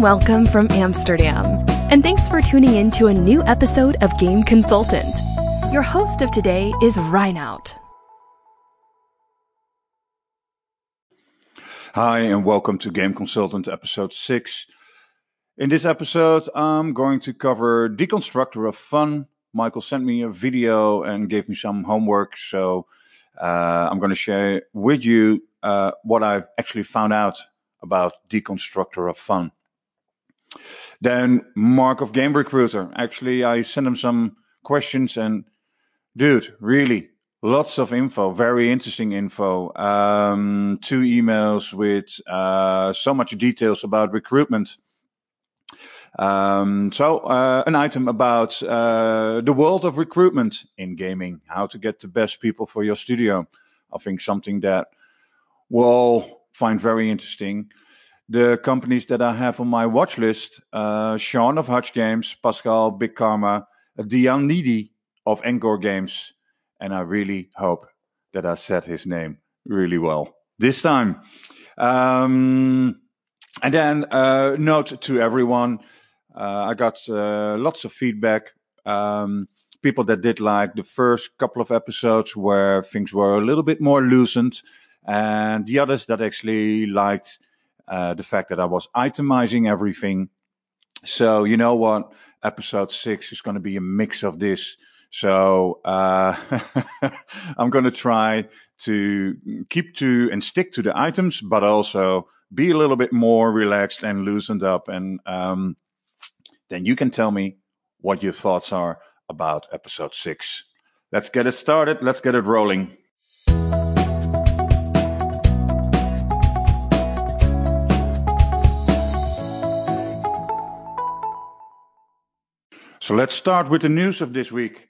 welcome from Amsterdam, and thanks for tuning in to a new episode of Game Consultant. Your host of today is Reinout. Hi, and welcome to Game Consultant episode 6. In this episode, I'm going to cover Deconstructor of Fun. Michael sent me a video and gave me some homework, so uh, I'm going to share with you uh, what I've actually found out about Deconstructor of Fun. Then Marc of Game Recruiter. Actually, I sent him some questions and dude, really lots of info, very interesting info. Um, two emails with uh, so much details about recruitment. Um, so uh, an item about uh, the world of recruitment in gaming, how to get the best people for your studio. I think something that we'll find very interesting the companies that I have on my watch list uh, Shaun of Hutch Games, Pascal Big Karma, Dayanidhi of Ncore Games. And I really hope that I said his name really well this time. Um, and then, uh, note to everyone uh, I got uh, lots of feedback. Um, people that did like the first couple of episodes where things were a little bit more loosened, and the others that actually liked uh, the fact that I was itemizing everything. So, you know what? Episode six is going to be a mix of this. So, uh, I'm going to try to keep to and stick to the items, but also be a little bit more relaxed and loosened up. And um, then you can tell me what your thoughts are about episode six. Let's get it started. Let's get it rolling. So let's start with the news of this week.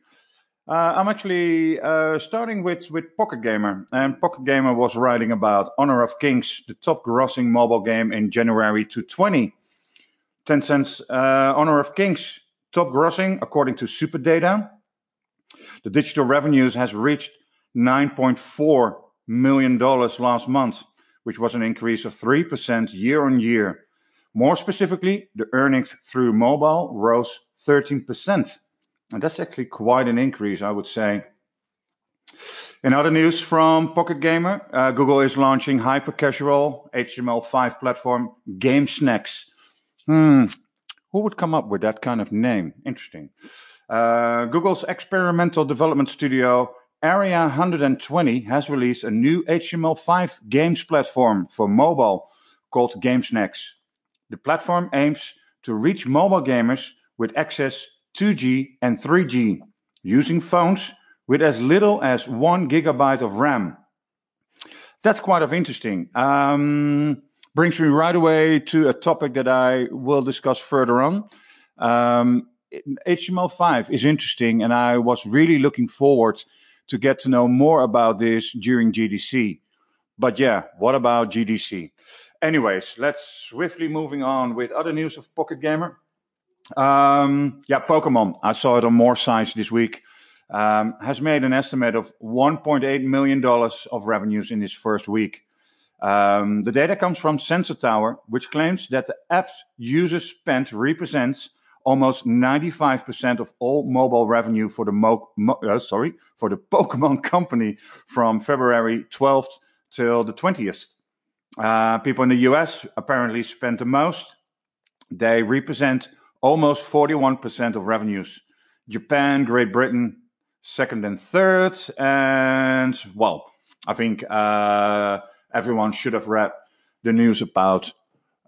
Uh, I'm actually uh, starting with, with Pocket Gamer. And Pocket Gamer was writing about Honor of Kings, the top grossing mobile game in January 2020. Tencent's uh, Honor of Kings, top grossing according to SuperData. The digital revenues has reached $9.4 million last month, which was an increase of 3% year on year. More specifically, the earnings through mobile rose 13%. And that's actually quite an increase, I would say. In other news from Pocket Gamer, uh, Google is launching hyper casual HTML5 platform GameSnacks. Hmm, who would come up with that kind of name? Interesting. Uh, Google's experimental development studio Area 120 has released a new HTML5 games platform for mobile called GameSnacks. The platform aims to reach mobile gamers with access 2G and 3G using phones with as little as one gigabyte of RAM. That's quite of interesting. Um, brings me right away to a topic that I will discuss further on. Um, HTML5 is interesting, and I was really looking forward to get to know more about this during GDC. But yeah, what about GDC? Anyways, let's swiftly moving on with other news of Pocket Gamer. Um, yeah, Pokemon. I saw it on more sites this week. Um, has made an estimate of 1.8 million dollars of revenues in its first week. Um, the data comes from Sensor Tower, which claims that the app's users spent represents almost 95% of all mobile revenue for the mo- mo- uh, sorry for the Pokemon company from February 12th till the 20th. Uh, people in the US apparently spent the most. They represent almost 41% of revenues. Japan, Great Britain, second and third. And, well, I think uh, everyone should have read the news about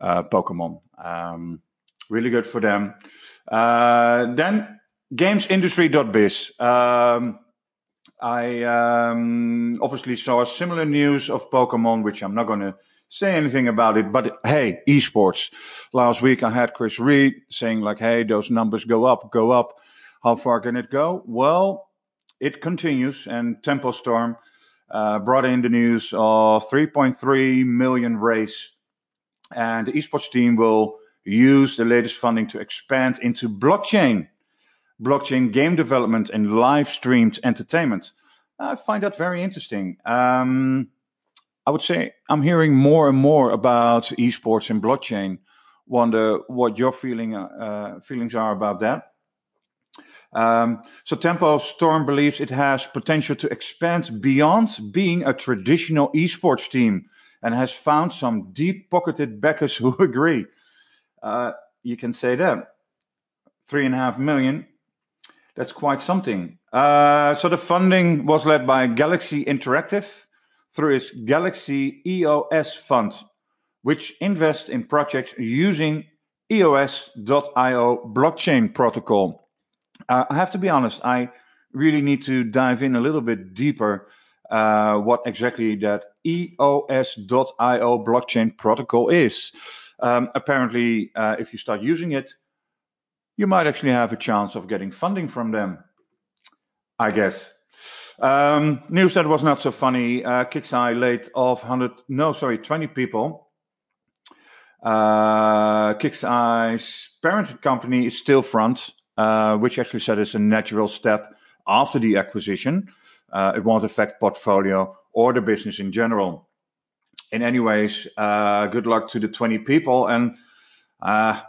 uh, Pokemon. Um, really good for them. Uh, then, gamesindustry.biz. Um, I um, obviously saw similar news of Pokemon, which I'm not going to say anything about it. But hey, esports. Last week I had Chris Reed saying like, hey, those numbers go up, go up. How far can it go? Well, it continues. And Tempo Storm uh, brought in the news of 3.3 million raise. And the esports team will use the latest funding to expand into blockchain, blockchain game development and live streamed entertainment. I find that very interesting. Um, I would say I'm hearing more and more about esports and blockchain. wonder what your feeling uh, feelings are about that. Um, so Tempo Storm believes it has potential to expand beyond being a traditional esports team and has found some deep-pocketed backers who agree. Uh, you can say that. Three and a half million. That's quite something. Uh, so the funding was led by Galaxy Interactive through its Galaxy EOS fund, which invests in projects using EOS.io blockchain protocol. Uh, I have to be honest, I really need to dive in a little bit deeper uh, what exactly that EOS.io blockchain protocol is. Um, apparently, uh, if you start using it, you might actually have a chance of getting funding from them. I guess. Um, news that was not so funny. Uh, KixEye laid off 100, no, sorry, 20 people. Uh, KixEye's parent company is Stillfront uh, which actually said it's a natural step after the acquisition. Uh, it won't affect portfolio or the business in general. In any ways, uh, good luck to the 20 people. And uh,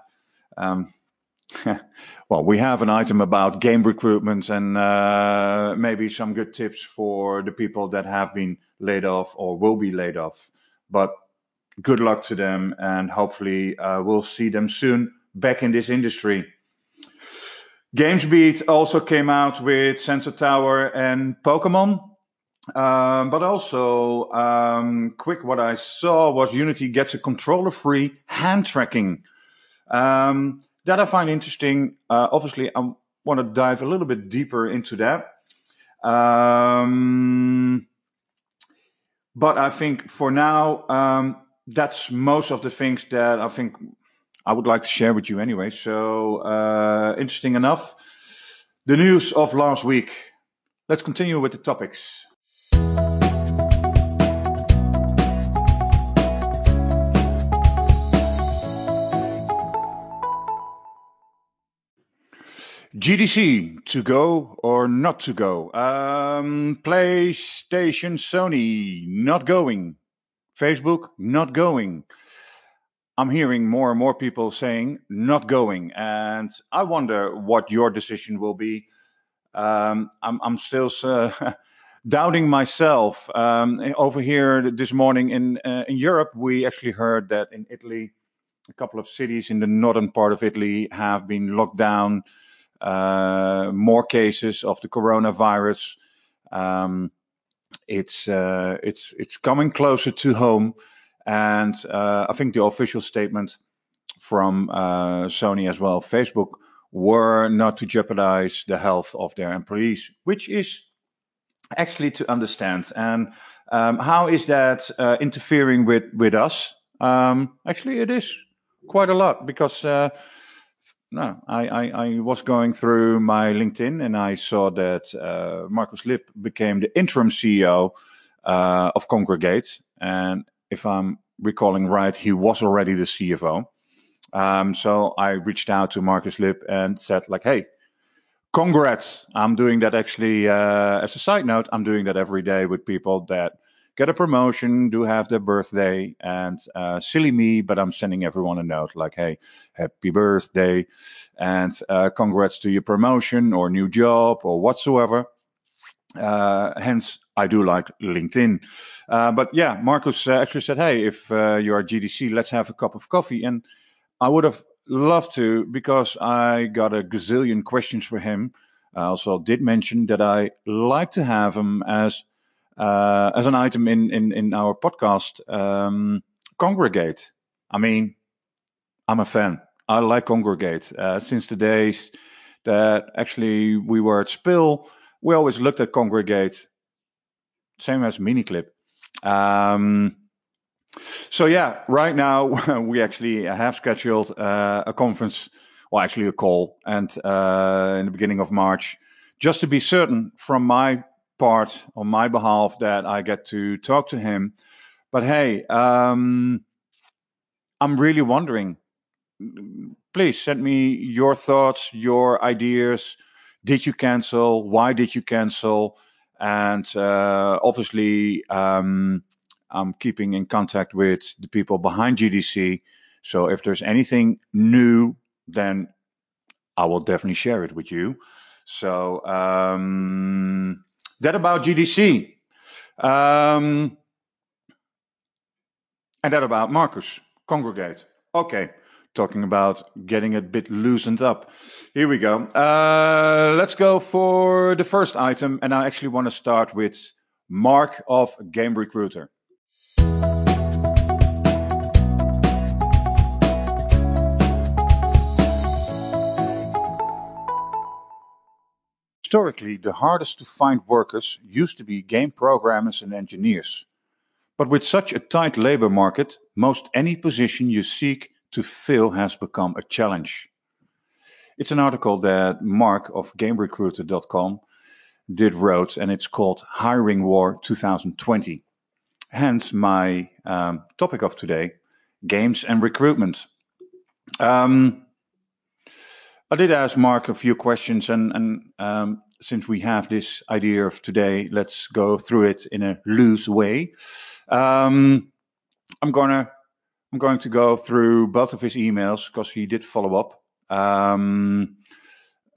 um, well, we have an item about game recruitment and uh, maybe some good tips for the people that have been laid off or will be laid off. But good luck to them, and hopefully, uh, we'll see them soon back in this industry. GamesBeat also came out with Sensor Tower and Pokemon. Um, but also, um, quick, what I saw was Unity gets a controller free hand tracking. Um, that I find interesting. Uh, obviously, I want to dive a little bit deeper into that. Um, but I think for now, um, that's most of the things that I think I would like to share with you anyway. So, uh, interesting enough. The news of last week. Let's continue with the topics. GDC to go or not to go? Um, PlayStation, Sony not going. Facebook not going. I'm hearing more and more people saying not going, and I wonder what your decision will be. Um, I'm, I'm, still uh, doubting myself. Um, over here this morning in uh, in Europe, we actually heard that in Italy, a couple of cities in the northern part of Italy have been locked down. Uh, more cases of the coronavirus. Um, it's uh, it's it's coming closer to home. And uh, I think the official statement from Sony as well, Facebook, were not to jeopardize the health of their employees, which is actually to understand. And um, how is that uh, interfering with with us? Um, actually, it is quite a lot because uh, no, I, I, I, was going through my LinkedIn and I saw that uh, Marcus Lip became the interim CEO uh, of Kongregate. and if I'm recalling right, he was already the CFO. Um, so I reached out to Marcus Lip and said, like, hey, congrats. I'm doing that actually, uh, as a side note, I'm doing that every day with people that get a promotion, do have their birthday, and uh, silly me, but I'm sending everyone a note like, hey, happy birthday, and uh, congrats to your promotion or new job or whatsoever. Uh, hence, I do like LinkedIn. Uh, but yeah, Marcus uh, actually said, "Hey, if uh, you are GDC, let's have a cup of coffee." And I would have loved to because I got a gazillion questions for him. I also did mention that I like to have him as uh, as an item in in in our podcast. Um, Kongregate. I mean, I'm a fan. I like Kongregate uh, since the days that actually we were at Spil we always looked at Kongregate, same as Miniclip. Um, so yeah, right now we actually have scheduled uh, a conference, well, actually a call, and uh, in the beginning of March, just to be certain from my part, on my behalf, that I get to talk to him. But hey, um, I'm really wondering. Please send me your thoughts, your ideas did you cancel? Why did you cancel? And uh, obviously, um, I'm keeping in contact with the people behind GDC So if there's anything new, then I will definitely share it with you. So um, that about GDC. Um, and that about Marcus. Kongregate. Okay talking about getting a bit loosened up. Here we go. Uh, let's go for the first item, and I actually want to start with Marc of Game Recruiter. Historically, the hardest to find workers used to be game programmers and engineers. But with such a tight labor market, most any position you seek to fill has become a challenge. It's an article that Marc of GameRecruiter.com did wrote, and it's called Hiring War 2020. Hence my um, topic of today: games and recruitment. Um, I did ask Marc a few questions, and, and um, since we have this idea of today, let's go through it in a loose way. Um, I'm gonna I'm going to go through both of his emails because he did follow up. Um,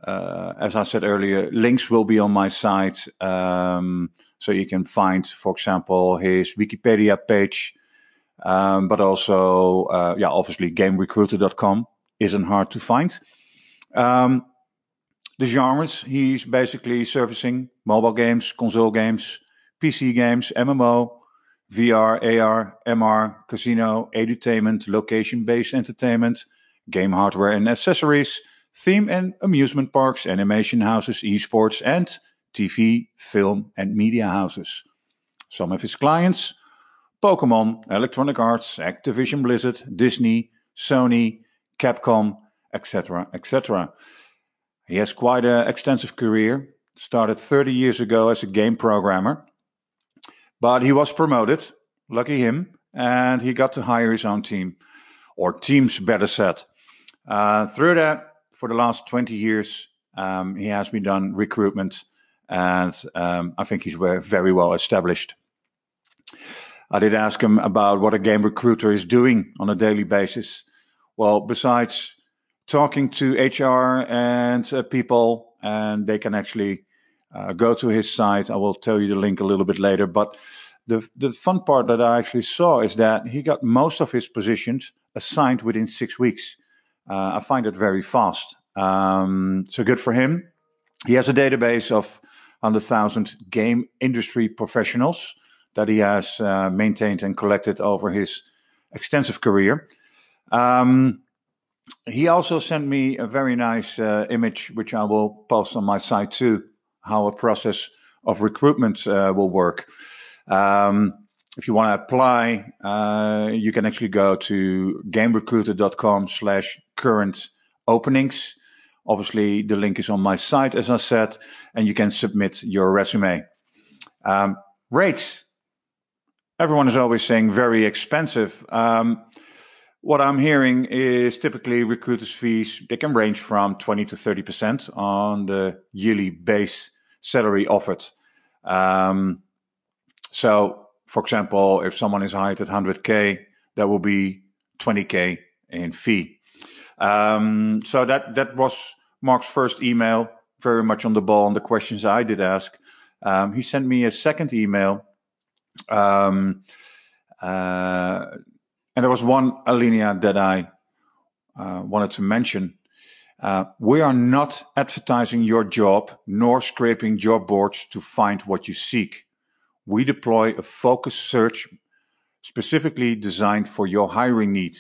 uh, as I said earlier, links will be on my site. Um, so you can find, for example, his Wikipedia page, um, but also, uh, yeah, obviously, gamerecruiter.com isn't hard to find. Um, the genres he's basically servicing mobile games, console games, PC games, MMO, VR, AR, MR, casino, edutainment, location-based entertainment, game hardware and accessories, theme and amusement parks, animation houses, esports, and TV, film, and media houses. Some of his clients Pokemon, Electronic Arts, Activision Blizzard, Disney, Sony, Capcom, etc., etc. He has quite an extensive career. Started 30 years ago as a game programmer but he was promoted, lucky him, and he got to hire his own team, or teams better said. Uh, through that, for the last 20 years, um, he has been done recruitment, and um, I think he's very well established. I did ask him about what a game recruiter is doing on a daily basis. Well, besides talking to HR and uh, people, and they can actually uh, go to his site. I will tell you the link a little bit later. But the the fun part that I actually saw is that he got most of his positions assigned within six weeks. Uh, I find it very fast. Um, so good for him. He has a database of 100,000 game industry professionals that he has uh, maintained and collected over his extensive career. Um, he also sent me a very nice uh, image, which I will post on my site too, how a process of recruitment uh, will work. Um, if you want to apply, uh, you can actually go to gamerecruiter.com slash current openings. Obviously, the link is on my site, as I said, and you can submit your resume. Um, rates. Everyone is always saying very expensive. Um, what I'm hearing is typically recruiters' fees, they can range from 20 to 30% on the yearly base salary offered. Um, so, for example, if someone is hired at 100k, that will be 20k in fee. Um, so that that was Marc's first email, very much on the ball on the questions I did ask. Um, he sent me a second email, um, uh, and there was one alinea that I uh, wanted to mention. Uh, we are not advertising your job nor scraping job boards to find what you seek. We deploy a focused search specifically designed for your hiring need.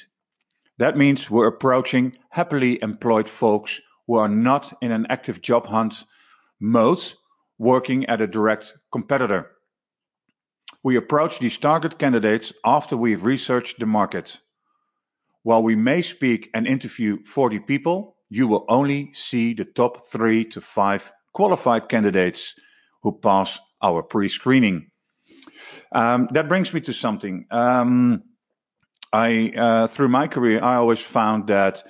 That means we're approaching happily employed folks who are not in an active job hunt mode working at a direct competitor. We approach these target candidates after we've researched the market. While we may speak and interview 40 people, you will only see the top three to five qualified candidates who pass our pre screening. Um, that brings me to something. Um, I, uh, through my career, I always found that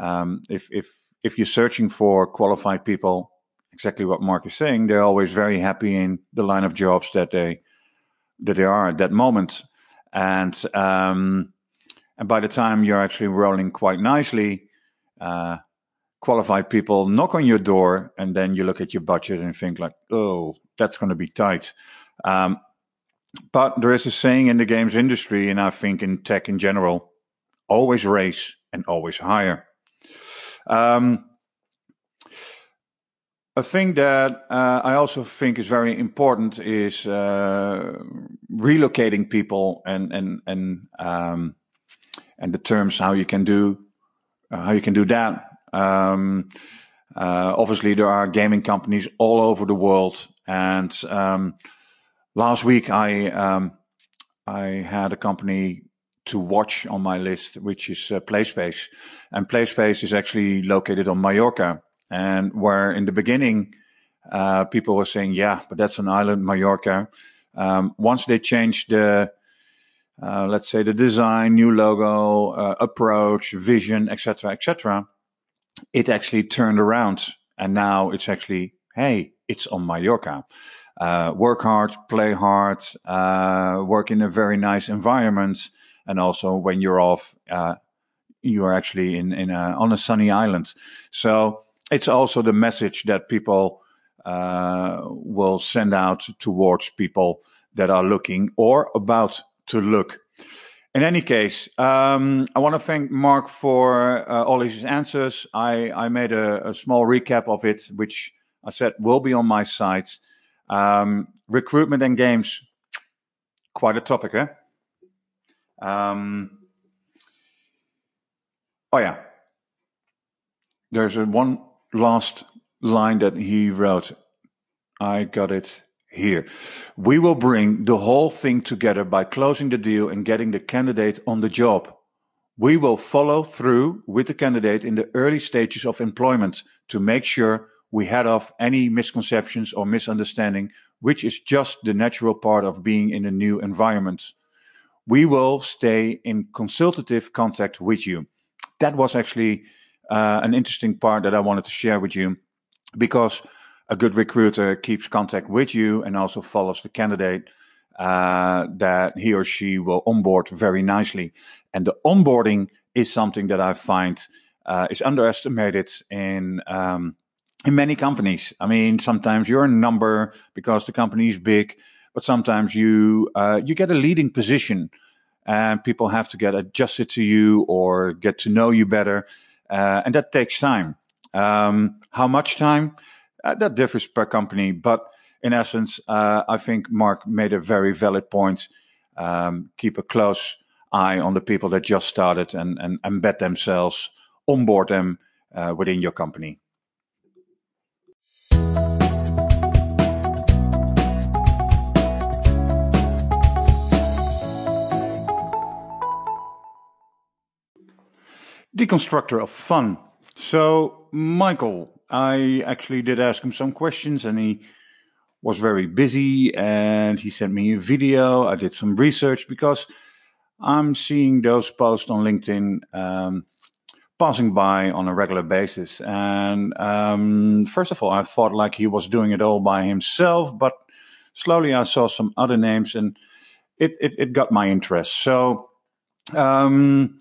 um, if, if, if you're searching for qualified people, exactly what Marc is saying, they're always very happy in the line of jobs that they that they are at that moment. And um, and by the time you're actually rolling quite nicely, uh, qualified people knock on your door, and then you look at your budget and think like, "Oh, that's going to be tight." Um, but there is a saying in the games industry, and I think in tech in general, always raise and always hire. Um, a thing that uh, I also think is very important is uh, relocating people and and and um, and the terms how you can do uh, how you can do that. Um, uh, obviously, there are gaming companies all over the world, and um, last week I um, I had a company to watch on my list, which is uh, PlaySpace, and PlaySpace is actually located on Mallorca, and where in the beginning uh, people were saying, "Yeah, but that's an island, Mallorca." Um, once they changed the uh, let's say the design, new logo, uh, approach, vision, etc., etc., it actually turned around, and now it's actually, hey, it's on Mallorca. Uh, work hard, play hard, uh, work in a very nice environment, and also when you're off, uh, you are actually in in a, on a sunny island. So it's also the message that people uh, will send out towards people that are looking or about to look. In any case, um, I want to thank Marc for uh, all his answers. I, I made a, a, small recap of it, which I said will be on my site. Um, recruitment and games, quite a topic, eh? Um, oh, yeah. There's a one last line that he wrote. I got it here. We will bring the whole thing together by closing the deal and getting the candidate on the job. We will follow through with the candidate in the early stages of employment to make sure we head off any misconceptions or misunderstanding, which is just the natural part of being in a new environment. We will stay in consultative contact with you. That was actually uh, an interesting part that I wanted to share with you because a good recruiter keeps contact with you and also follows the candidate uh, that he or she will onboard very nicely. And the onboarding is something that I find uh, is underestimated in um, in many companies. I mean, sometimes you're a number because the company is big, but sometimes you uh, you get a leading position, and people have to get adjusted to you or get to know you better, uh, and that takes time. Um, how much time? Uh, that differs per company, but in essence, uh, I think Marc made a very valid point. Um, keep a close eye on the people that just started and, and embed themselves, onboard them uh, within your company. Deconstructor of fun. So, Michael, I actually did ask him some questions and he was very busy and he sent me a video. I did some research because I'm seeing those posts on LinkedIn um, passing by on a regular basis. And um, first of all, I thought like he was doing it all by himself, but slowly I saw some other names and it, it, it got my interest. So, um,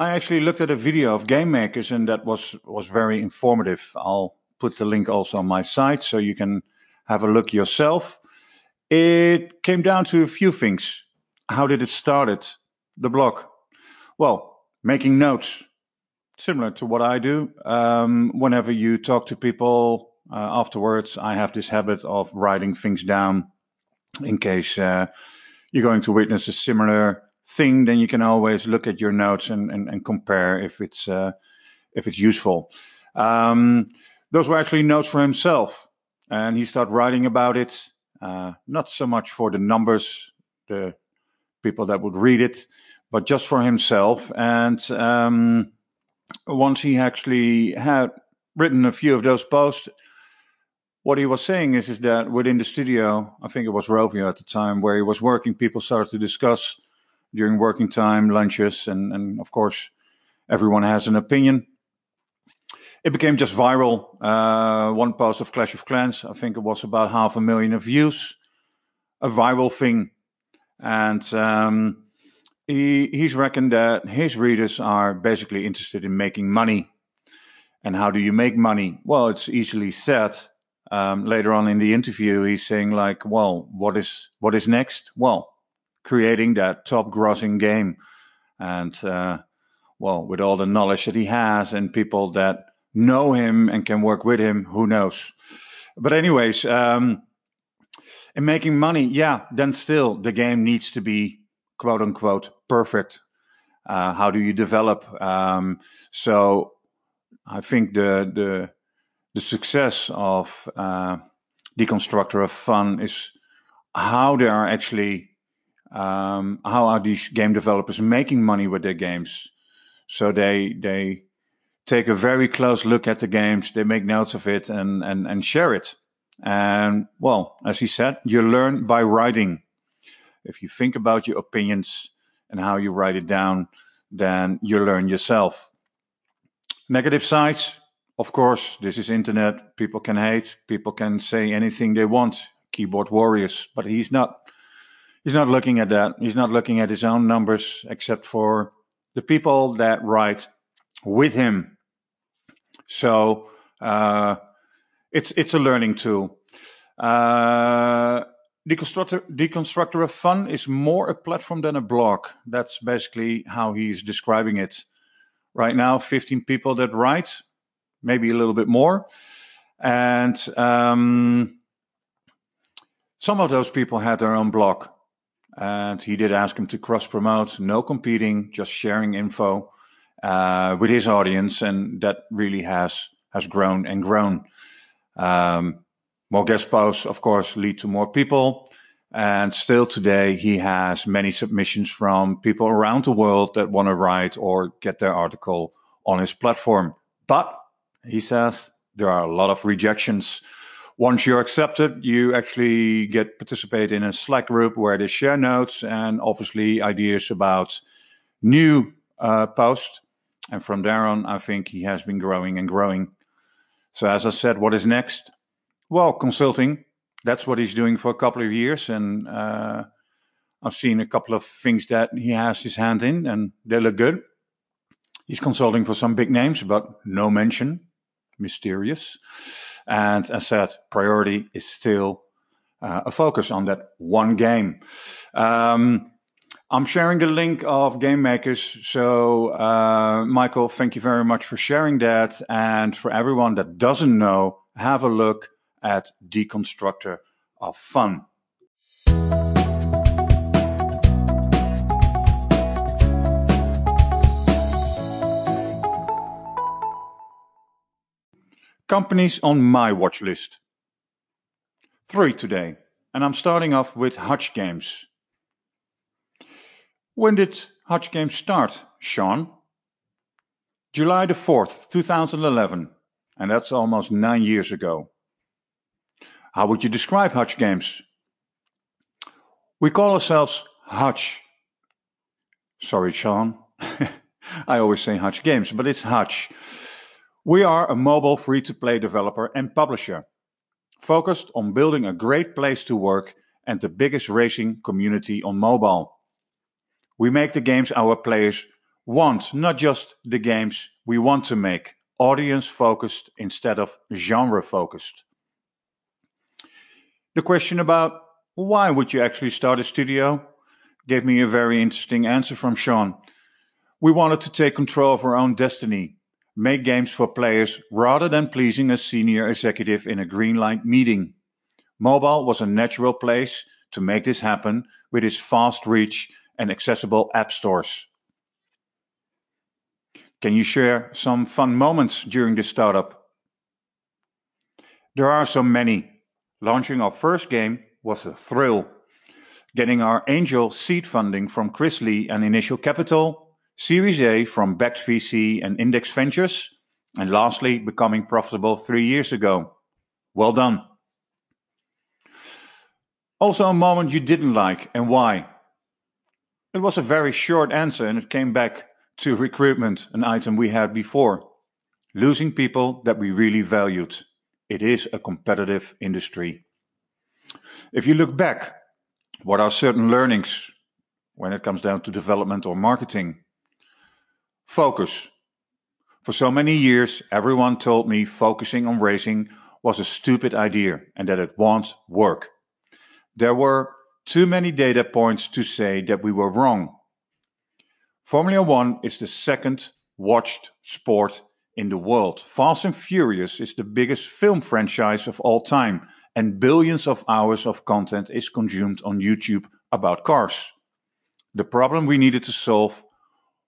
I actually looked at a video of game makers, and that was was very informative. I'll put the link also on my site so you can have a look yourself. It came down to a few things. How did it start? It The blog. Well, making notes, similar to what I do. Um, whenever you talk to people uh, afterwards, I have this habit of writing things down in case uh, you're going to witness a similar thing, then you can always look at your notes and, and, and compare if it's uh, if it's useful. Um, those were actually notes for himself, and he started writing about it. Uh, not so much for the numbers, the people that would read it, but just for himself. And um, once he actually had written a few of those posts, what he was saying is, is that within the studio, I think it was Rovio at the time, where he was working, people started to discuss during working time, lunches, and, and of course, everyone has an opinion. It became just viral. Uh, one post of Clash of Clans, I think it was about half a million of views, a viral thing. And um, he he's reckoned that his readers are basically interested in making money. And how do you make money? Well, it's easily said. Um, later on in the interview, he's saying like, "Well, what is what is next? Well, creating that top grossing game, and uh, well, with all the knowledge that he has and people that know him and can work with him, who knows? But anyways, um, in making money, yeah, then still the game needs to be quote unquote perfect. Uh, how do you develop? Um, so I think the the the success of uh, Deconstructor of Fun is how they are actually um, how are these game developers making money with their games. So they they take a very close look at the games, they make notes of it, and and and share it. And well, as he said, you learn by writing. If you think about your opinions and how you write it down, then you learn yourself. Negative sides, of course, this is internet. People can hate, people can say anything they want. Keyboard warriors, but he's not. He's not looking at that. He's not looking at his own numbers, except for the people that write with him. So uh, it's it's a learning tool. Uh, Deconstructor, Deconstructor of Fun is more a platform than a blog. That's basically how he's describing it. Right now, 15 people that write, maybe a little bit more. And um, some of those people had their own blog. And he did ask him to cross promote, no competing, just sharing info uh, with his audience. And that really has, has grown and grown. Um, more guest posts, of course, lead to more people. And still today, he has many submissions from people around the world that want to write or get their article on his platform. But he says there are a lot of rejections. Once you're accepted, you actually get participate in a Slack group where they share notes and obviously ideas about new uh, posts. And from there on, I think he has been growing and growing. So, as I said, what is next? Well, consulting. That's what he's doing for a couple of years, and uh, I've seen a couple of things that he has his hand in, and they look good. He's consulting for some big names, but no mention, mysterious. And as said, priority is still uh, a focus on that one game. Um, I'm sharing the link of Game Makers. So, uh, Michael, thank you very much for sharing that. And for everyone that doesn't know, have a look at Deconstructor of Fun. Companies on my watch list. Three today, and I'm starting off with Hutch Games. When did Hutch Games start, Shaun? July the 4th, 2011, and that's almost nine years ago. How would you describe Hutch Games? We call ourselves Hutch. Sorry, Shaun. I always say Hutch Games, but it's Hutch. We are a mobile free to play developer and publisher, focused on building a great place to work and the biggest racing community on mobile. We make the games our players want, not just the games we want to make, audience focused instead of genre focused. The question about why would you actually start a studio gave me a very interesting answer from Shaun. We wanted to take control of our own destiny, make games for players rather than pleasing a senior executive in a green light meeting. Mobile was a natural place to make this happen with its fast reach and accessible app stores. Can you share some fun moments during this startup? There are so many. Launching our first game was a thrill. Getting our angel seed funding from Chris Lee and Initial Capital, Series A from Backed VC and Index Ventures, and lastly, becoming profitable three years ago. Well done. Also, a moment you didn't like and why. It was a very short answer and it came back to recruitment, an item we had before. Losing people that we really valued. It is a competitive industry. If you look back, what are certain learnings? when it comes down to development or marketing. Focus. For so many years, everyone told me focusing on racing was a stupid idea and that it won't work. There were too many data points to say that we were wrong. Formula One is the second watched sport in the world. Fast and Furious is the biggest film franchise of all time, and billions of hours of content is consumed on YouTube about cars. The problem we needed to solve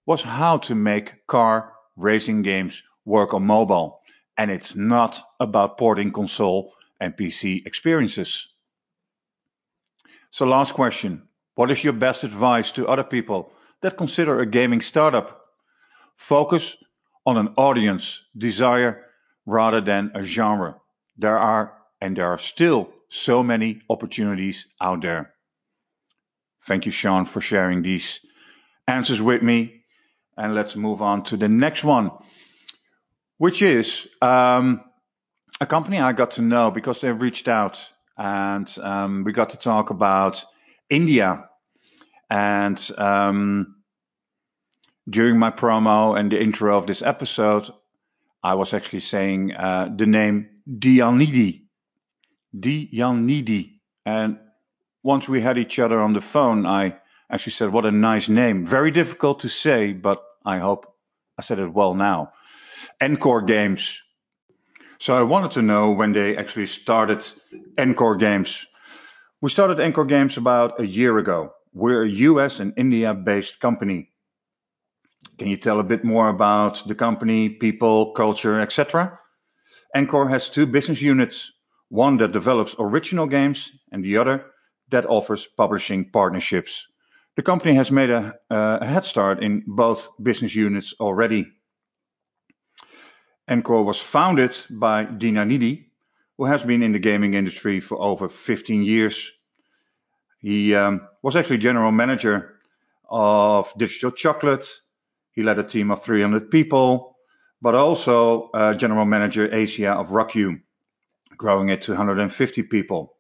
was how to make car racing games work on mobile, and it's not about porting console and PC experiences. So, last question What is your best advice to other people that consider a gaming startup? Focus on an audience desire rather than a genre. There are, and there are still, so many opportunities out there. Thank you, Shaun, for sharing these answers with me. And let's move on to the next one, which is um, a company I got to know because they reached out and um, we got to talk about India. And um, during my promo and the intro of this episode, I was actually saying uh, the name Dayanidhi. Dayanidhi. And once we had each other on the phone, I actually said, What a nice name. Very difficult to say, but I hope I said it well now. Ncore Games. So I wanted to know when they actually started Ncore Games. We started Ncore Games about a year ago. We're a US and India based company. Can you tell a bit more about the company, people, culture, etc.? Ncore has two business units one that develops original games, and the other that offers publishing partnerships. The company has made a, a head start in both business units already. Ncore was founded by Dayanidhi, who has been in the gaming industry for over 15 years. He um, was actually general manager of Digital Chocolate. He led a team of 300 people, but also uh, general manager Asia of RockYou, growing it to 150 people.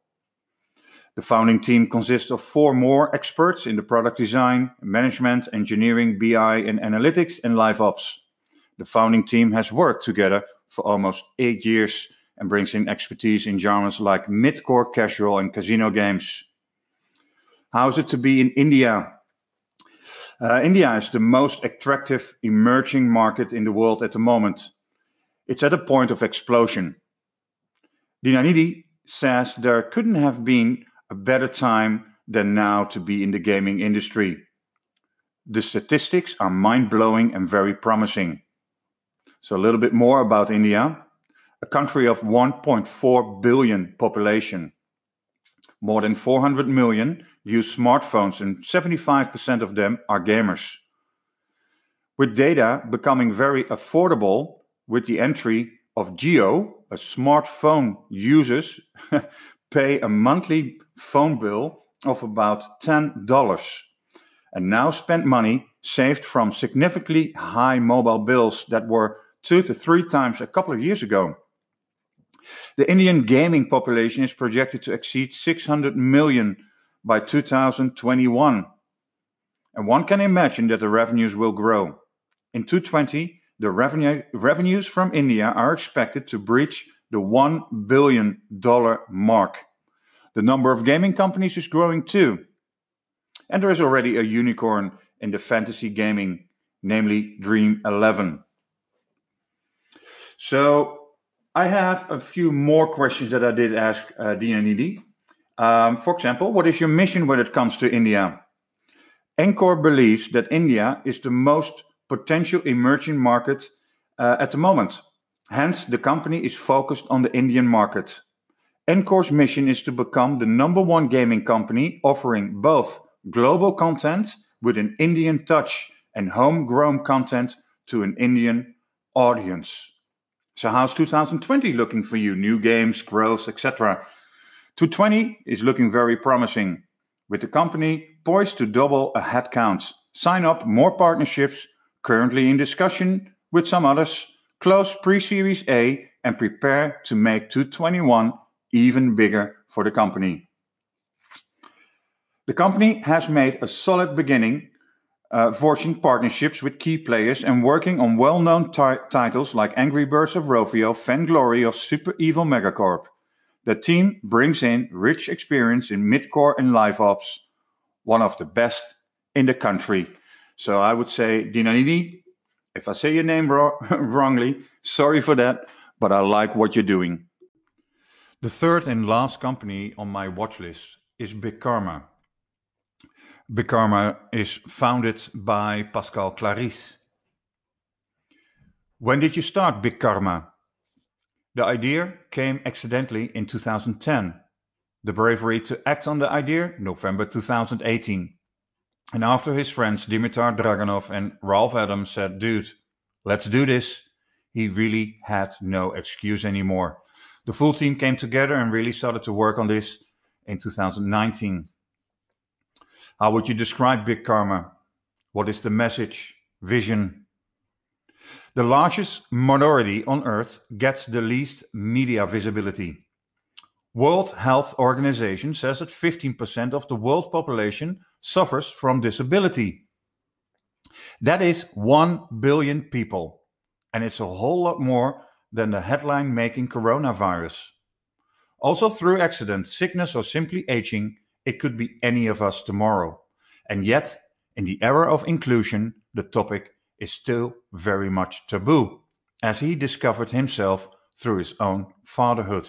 The founding team consists of four more experts in the product design, management, engineering, BI, and analytics, and live ops. The founding team has worked together for almost eight years and brings in expertise in genres like mid-core casual and casino games. How is it to be in India? Uh, India is the most attractive emerging market in the world at the moment. It's at a point of explosion. Dayanidhi says there couldn't have been a better time than now to be in the gaming industry. The statistics are mind blowing and very promising. So, a little bit more about India a country of 1.4 billion population. More than 400 million use smartphones, and 75% of them are gamers. With data becoming very affordable with the entry of Jio, a smartphone users pay a monthly phone bill of about $10 and now spend money saved from significantly high mobile bills that were two to three times a couple of years ago. The Indian gaming population is projected to exceed 600 million by 2021. And one can imagine that the revenues will grow. In 2020, the revenue, revenues from India are expected to breach the $1 billion mark. The number of gaming companies is growing too. And there is already a unicorn in the fantasy gaming, namely Dream 11. So I have a few more questions that I did ask uh, Dayanidhi. Um, for example, what is your mission when it comes to India? Ncore believes that India is the most potential emerging market uh, at the moment. Hence, the company is focused on the Indian market. Ncore's mission is to become the number one gaming company offering both global content with an Indian touch and homegrown content to an Indian audience. So how's 2020 looking for you? New games, growth, etc. 2020 is looking very promising, with the company poised to double a headcount, sign up more partnerships, currently in discussion with some others, close pre-series A, and prepare to make 221 even bigger for the company. The company has made a solid beginning, uh, forging partnerships with key players and working on well known ti- titles like Angry Birds of Rovio, Vainglory of Super Evil Megacorp. The team brings in rich experience in midcore and live ops, one of the best in the country. So I would say, Dinanini, if I say your name ro- wrongly, sorry for that, but I like what you're doing. The third and last company on my watch list is Big Karma. Big Karma is founded by Pascal Claris. When did you start Big Karma? The idea came accidentally in 2010. The bravery to act on the idea, November 2018. And after his friends Dimitar Dragunov and Ralph Adams said, dude, let's do this, he really had no excuse anymore. The full team came together and really started to work on this in 2019. How would you describe Big Karma? What is the message, vision? The largest minority on earth gets the least media visibility. World Health Organization says that 15% of the world population suffers from disability. That is 1 billion people, and it's a whole lot more than the headline making coronavirus. Also, through accident, sickness, or simply aging, it could be any of us tomorrow. And yet, in the era of inclusion, the topic is still very much taboo, as he discovered himself through his own fatherhood.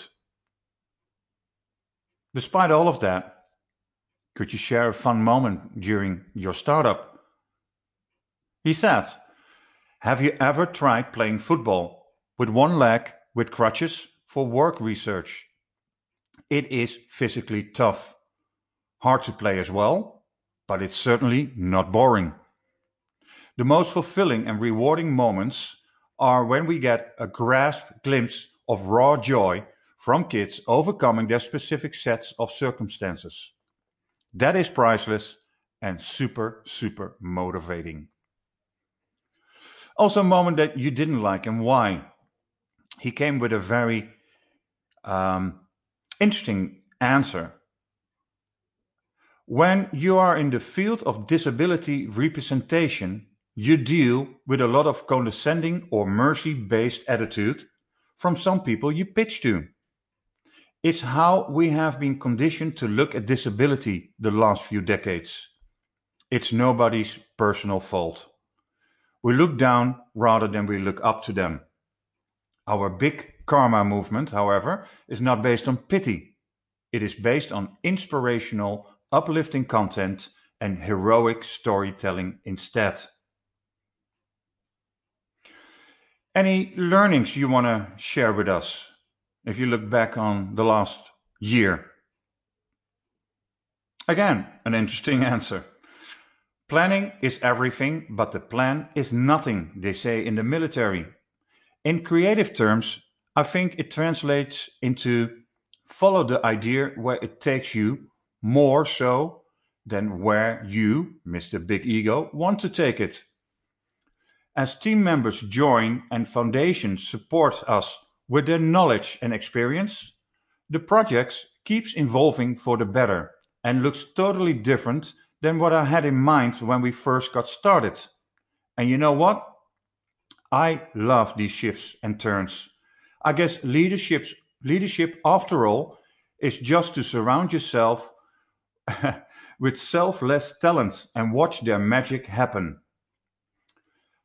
Despite all of that, could you share a fun moment during your startup? He said, Have you ever tried playing football with one leg with crutches for work research? It is physically tough. Hard to play as well, but it's certainly not boring. The most fulfilling and rewarding moments are when we get a grasp glimpse of raw joy from kids overcoming their specific sets of circumstances. That is priceless and super, super motivating. Also, a moment that you didn't like and why. He came with a very um, interesting answer. When you are in the field of disability representation, you deal with a lot of condescending or mercy based attitude from some people you pitch to. It's how we have been conditioned to look at disability the last few decades. It's nobody's personal fault. We look down rather than we look up to them. Our big karma movement, however, is not based on pity. It is based on inspirational, uplifting content and heroic storytelling instead. Any learnings you want to share with us if you look back on the last year? Again, an interesting answer. Planning is everything, but the plan is nothing, they say in the military. In creative terms, I think it translates into follow the idea where it takes you more so than where you, Mr. Big Ego, want to take it. As team members join and foundations support us with their knowledge and experience, the project keeps evolving for the better and looks totally different than what I had in mind when we first got started. And you know what? I love these shifts and turns. I guess leadership, leadership after all, is just to surround yourself with selfless talents and watch their magic happen.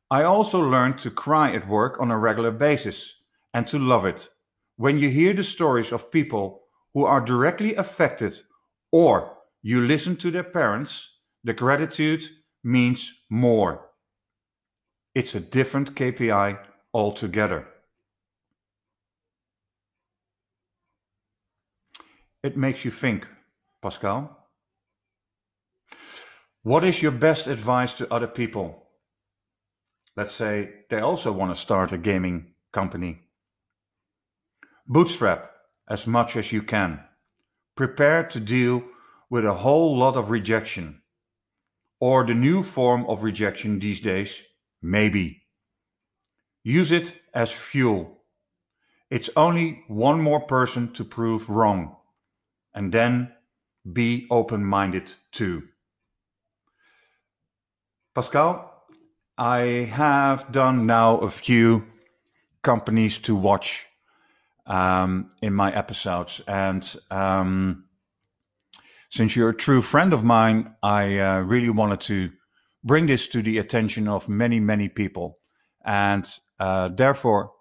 I also learned to cry at work on a regular basis and to love it. When you hear the stories of people who are directly affected or you listen to their parents, the gratitude means more. It's a different KPI altogether. It makes you think, Pascal. What is your best advice to other people? let's say they also want to start a gaming company. Bootstrap as much as you can. Prepare to deal with a whole lot of rejection. Or the new form of rejection these days, maybe. Use it as fuel. It's only one more person to prove wrong. And then be open minded too. Pascal, I have done now a few companies to watch um, in my episodes. And um, since you're a true friend of mine, I uh, really wanted to bring this to the attention of many, many people. And uh, therefore,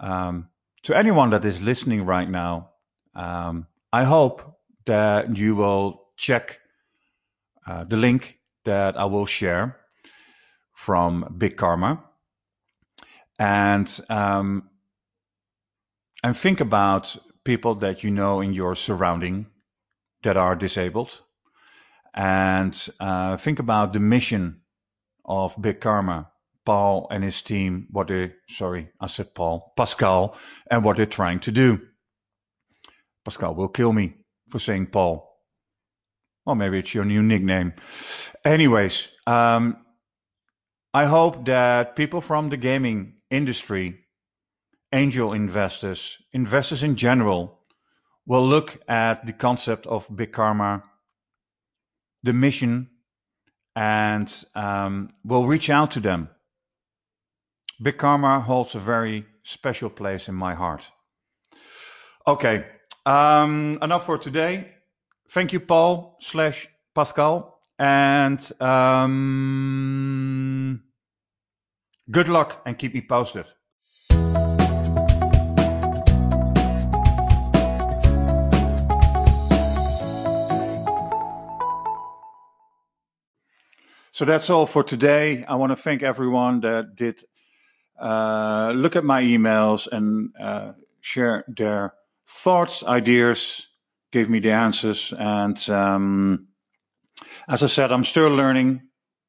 um, to anyone that is listening right now, um, I hope that you will check uh, the link that I will share from Big Karma and um, and think about people that you know in your surrounding that are disabled, and uh, think about the mission of Big Karma, Paul and his team. What they sorry, I said Paul, Pascal, and what they're trying to do. Pascal will kill me for saying Paul. Well, maybe it's your new nickname. Anyways, um, I hope that people from the gaming industry, angel investors, investors in general, will look at the concept of big karma, the mission, and um, will reach out to them. Big karma holds a very special place in my heart. Okay, um, enough for today. Thank you, Paul slash Pascal, and um, Good luck and keep me posted. So that's all for today. I want to thank everyone that did uh, look at my emails and uh, share their thoughts, ideas, gave me the answers. And um, as I said, I'm still learning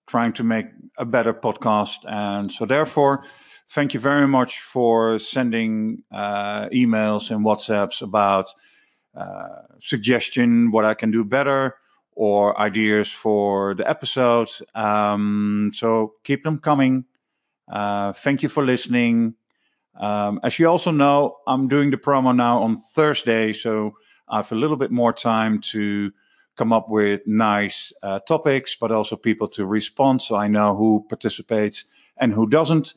trying to make a better podcast. And so, therefore, thank you very much for sending uh, emails and WhatsApps about uh, suggestion what I can do better or ideas for the episode. Um, so keep them coming. Uh, thank you for listening. Um, as you also know, I'm doing the promo now on Thursday, so I have a little bit more time to come up with nice uh, topics, but also people to respond so I know who participates and who doesn't.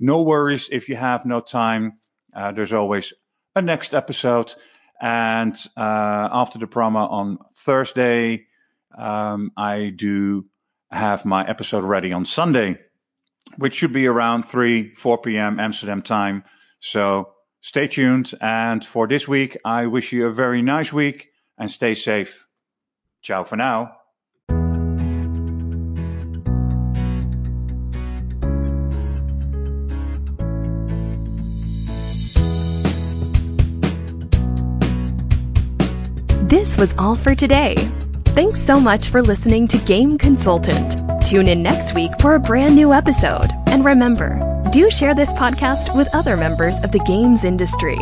No worries if you have no time. Uh, there's always a next episode. And uh, after the promo on Thursday, um, I do have my episode ready on Sunday, which should be around 3, 4 p.m. Amsterdam time. So stay tuned. And for this week, I wish you a very nice week and stay safe. Ciao for now. This was all for today. Thanks so much for listening to Game Consultant. Tune in next week for a brand new episode. And remember, do share this podcast with other members of the games industry.